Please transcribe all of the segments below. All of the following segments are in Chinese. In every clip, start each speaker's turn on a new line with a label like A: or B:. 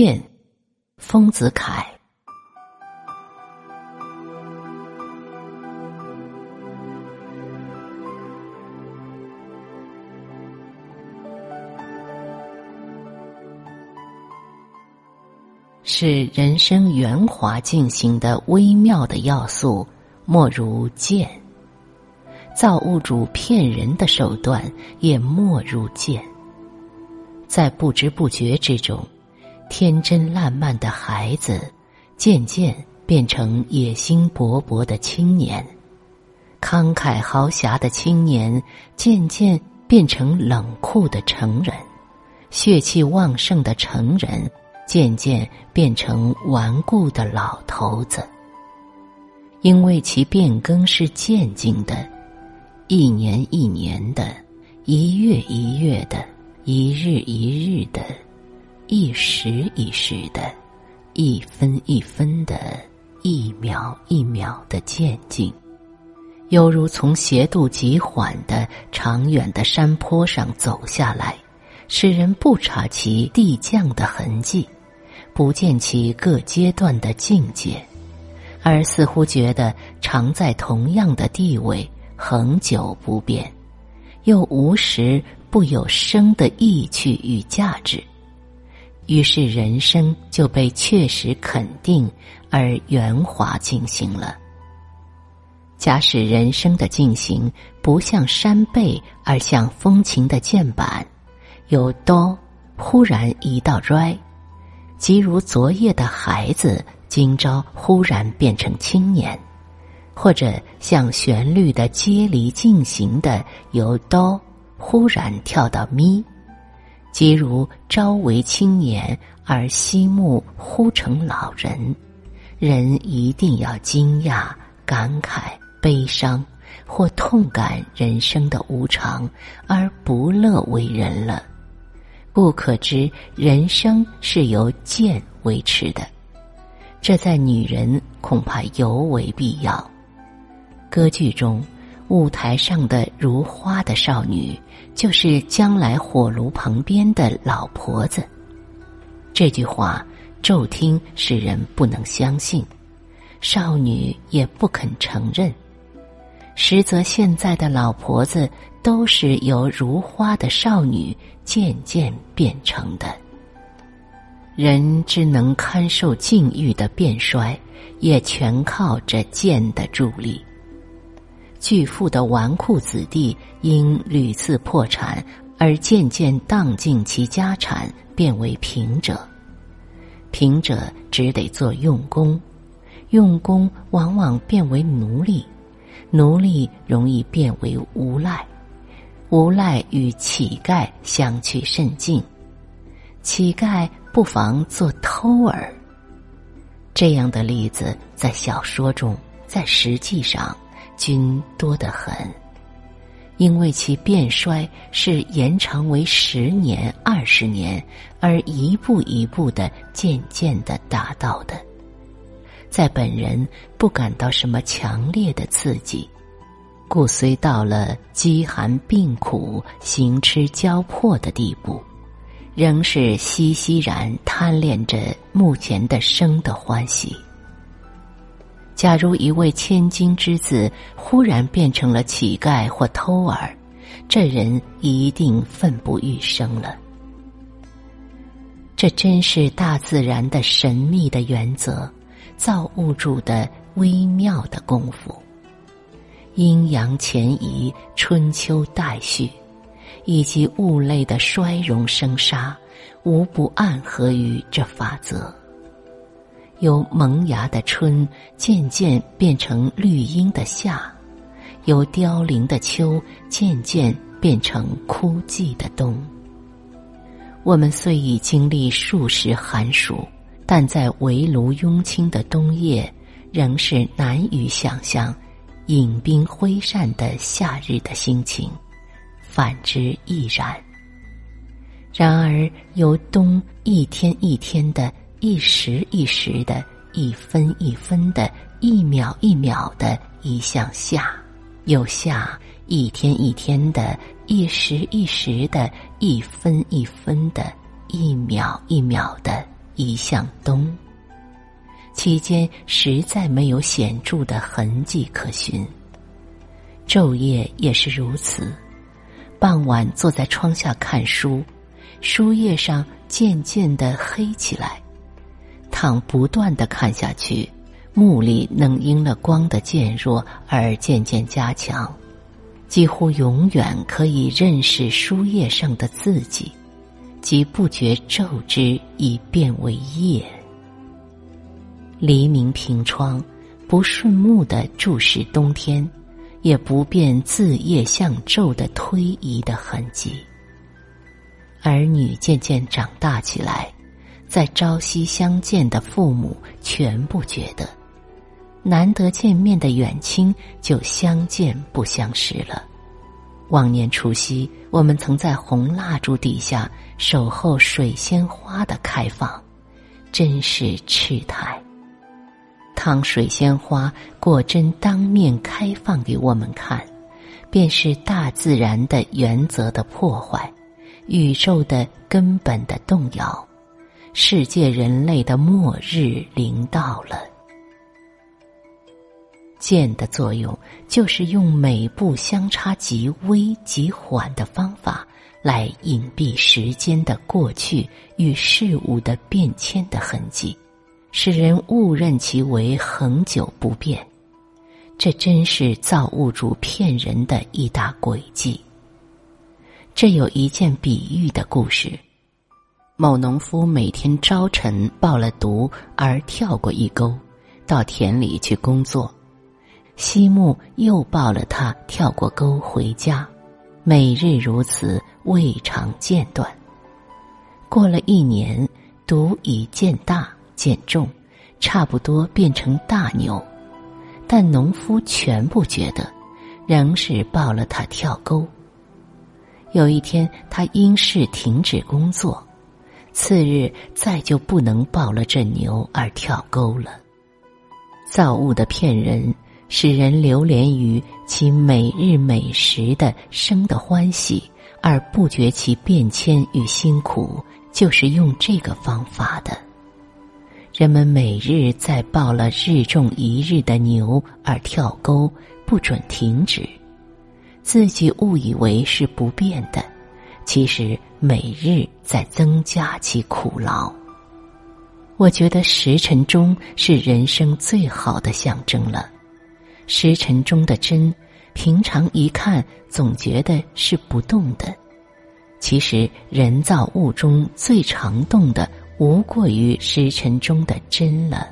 A: 剑，丰子恺。是人生圆滑进行的微妙的要素，莫如剑。造物主骗人的手段，也莫如剑。在不知不觉之中，天真烂漫的孩子，渐渐变成野心勃勃的青年；慷慨豪侠的青年，渐渐变成冷酷的成人；血气旺盛的成人，渐渐变成顽固的老头子。因为其变更是渐进的，一年一年的，一月一月的。一日一日的，一时一时的，一分一分的，一秒一秒的渐进，犹如从斜度极缓的长远的山坡上走下来，使人不察其递降的痕迹，不见其各阶段的境界，而似乎觉得常在同样的地位，恒久不变，又无时。不有生的意趣与价值，于是人生就被确实肯定而圆滑进行了。假使人生的进行不像山背，而像风琴的键板，由哆忽然移到拽，即如昨夜的孩子今朝忽然变成青年，或者像旋律的接离进行的由哆。忽然跳到咪，即如朝为青年而夕暮忽成老人，人一定要惊讶、感慨、悲伤或痛感人生的无常，而不乐为人了。故可知人生是由剑维持的，这在女人恐怕尤为必要。歌剧中。舞台上的如花的少女，就是将来火炉旁边的老婆子。这句话骤听使人不能相信，少女也不肯承认。实则现在的老婆子都是由如花的少女渐渐变成的。人之能堪受境遇的变衰，也全靠这剑的助力。巨富的纨绔子弟因屡次破产而渐渐荡尽其家产，变为贫者。贫者只得做用功，用功往往变为奴隶，奴隶容易变为无赖，无赖与乞丐相去甚近，乞丐不妨做偷儿。这样的例子在小说中，在实际上。均多得很，因为其变衰是延长为十年、二十年，而一步一步的、渐渐的达到的。在本人不感到什么强烈的刺激，故虽到了饥寒病苦、行吃交迫的地步，仍是熙熙然贪恋着目前的生的欢喜。假如一位千金之子忽然变成了乞丐或偷儿，这人一定奋不欲生了。这真是大自然的神秘的原则，造物主的微妙的功夫。阴阳前移、春秋代序，以及物类的衰荣生杀，无不暗合于这法则。由萌芽的春渐渐变成绿荫的夏，由凋零的秋渐渐变成枯寂的冬。我们虽已经历数十寒暑，但在围炉拥亲的冬夜，仍是难以想象饮冰挥扇的夏日的心情。反之亦然。然而由冬一天一天的。一时一时的，一分一分的，一秒一秒的，移向下，又下；一天一天的，一时一时的，一分一分的，一秒一秒的，移向东。期间实在没有显著的痕迹可寻。昼夜也是如此。傍晚坐在窗下看书，书页上渐渐的黑起来。倘不断的看下去，目力能因了光的渐弱而渐渐加强，几乎永远可以认识书页上的字迹，即不觉骤之已变为夜。黎明凭窗，不顺目的注视冬天。也不变自夜向昼的推移的痕迹。儿女渐渐长大起来，在朝夕相见的父母全不觉得，难得见面的远亲就相见不相识了。往年除夕，我们曾在红蜡烛底下守候水仙花的开放，真是痴态。当水仙花果真当面开放给我们看，便是大自然的原则的破坏，宇宙的根本的动摇，世界人类的末日临到了。剑的作用就是用每步相差极微极缓的方法，来隐蔽时间的过去与事物的变迁的痕迹。使人误认其为恒久不变，这真是造物主骗人的一大诡计。这有一件比喻的故事：某农夫每天朝晨抱了犊而跳过一沟，到田里去工作；西木又抱了他跳过沟回家，每日如此，未尝间断。过了一年，犊已渐大。渐重，差不多变成大牛，但农夫全不觉得，仍是抱了他跳沟。有一天，他因事停止工作，次日再就不能抱了这牛而跳沟了。造物的骗人，使人流连于其每日每时的生的欢喜，而不觉其变迁与辛苦，就是用这个方法的。人们每日在抱了日重一日的牛而跳沟，不准停止，自己误以为是不变的，其实每日在增加其苦劳。我觉得时辰钟是人生最好的象征了。时辰钟的针，平常一看总觉得是不动的，其实人造物中最常动的。无过于时辰中的真了。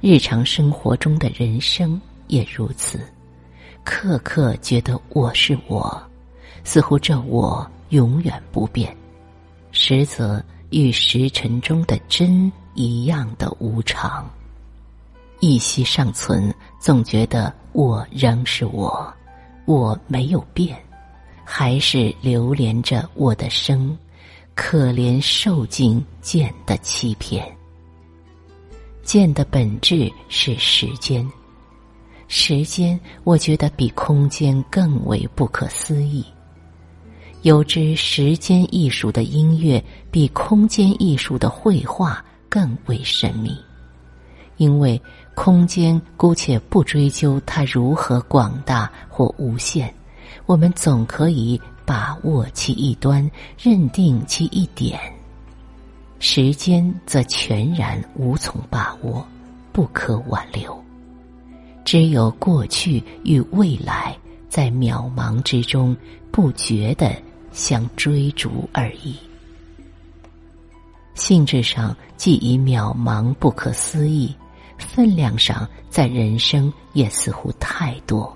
A: 日常生活中的人生也如此，刻刻觉得我是我，似乎这我永远不变，实则与时辰中的真一样的无常。一息尚存，总觉得我仍是我，我没有变，还是流连着我的生。可怜受尽剑的欺骗。剑的本质是时间，时间我觉得比空间更为不可思议。有之时间艺术的音乐比空间艺术的绘画更为神秘，因为空间姑且不追究它如何广大或无限，我们总可以。把握其一端，认定其一点。时间则全然无从把握，不可挽留。只有过去与未来，在渺茫之中不觉的相追逐而已。性质上既已渺茫不可思议，分量上在人生也似乎太多。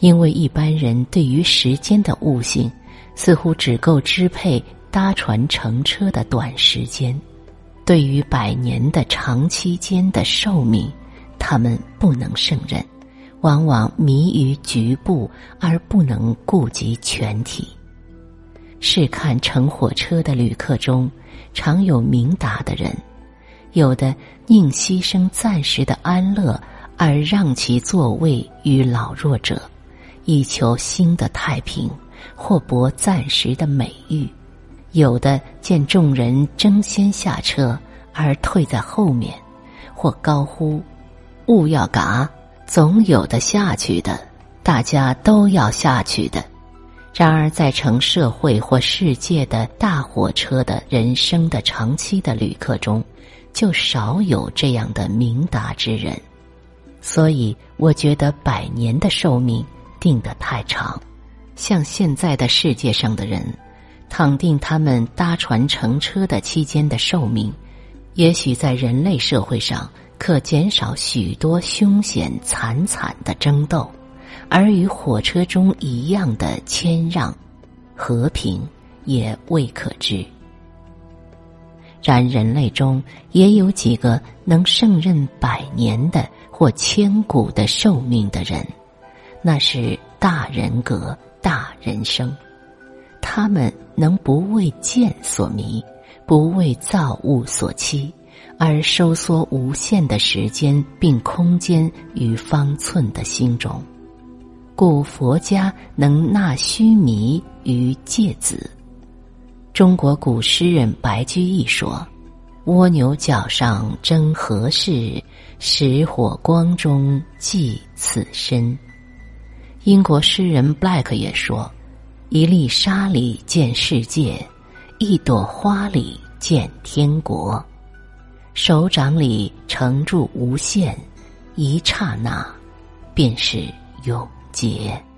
A: 因为一般人对于时间的悟性，似乎只够支配搭船乘车的短时间；对于百年的长期间的寿命，他们不能胜任，往往迷于局部而不能顾及全体。试看乘火车的旅客中，常有明达的人，有的宁牺牲暂时的安乐，而让其座位与老弱者。以求新的太平，或博暂时的美誉；有的见众人争先下车而退在后面，或高呼“勿要嘎”，总有的下去的，大家都要下去的。然而，在乘社会或世界的大火车的人生的长期的旅客中，就少有这样的明达之人。所以，我觉得百年的寿命定得太长。像现在的世界上的人。倘定他们搭船乘车的期间的寿命，也许在人类社会上可减少许多凶险惨惨的争斗，而与火车中一样的谦让、和平也未可知。然人类中也有几个能胜任百年的或千古的寿命的人，那是大人格、大人生。他们能不为剑所迷，不为造物所欺，而收缩无限的时间并空间与方寸的心中，故佛家能纳须弥于芥子。中国古诗人白居易说：“蜗牛角上争何事？石火光中寄此身。”英国诗人 Black 也说。一粒沙里见世界，一朵花里见天国。手掌里盛住无限，一刹那，便是永解。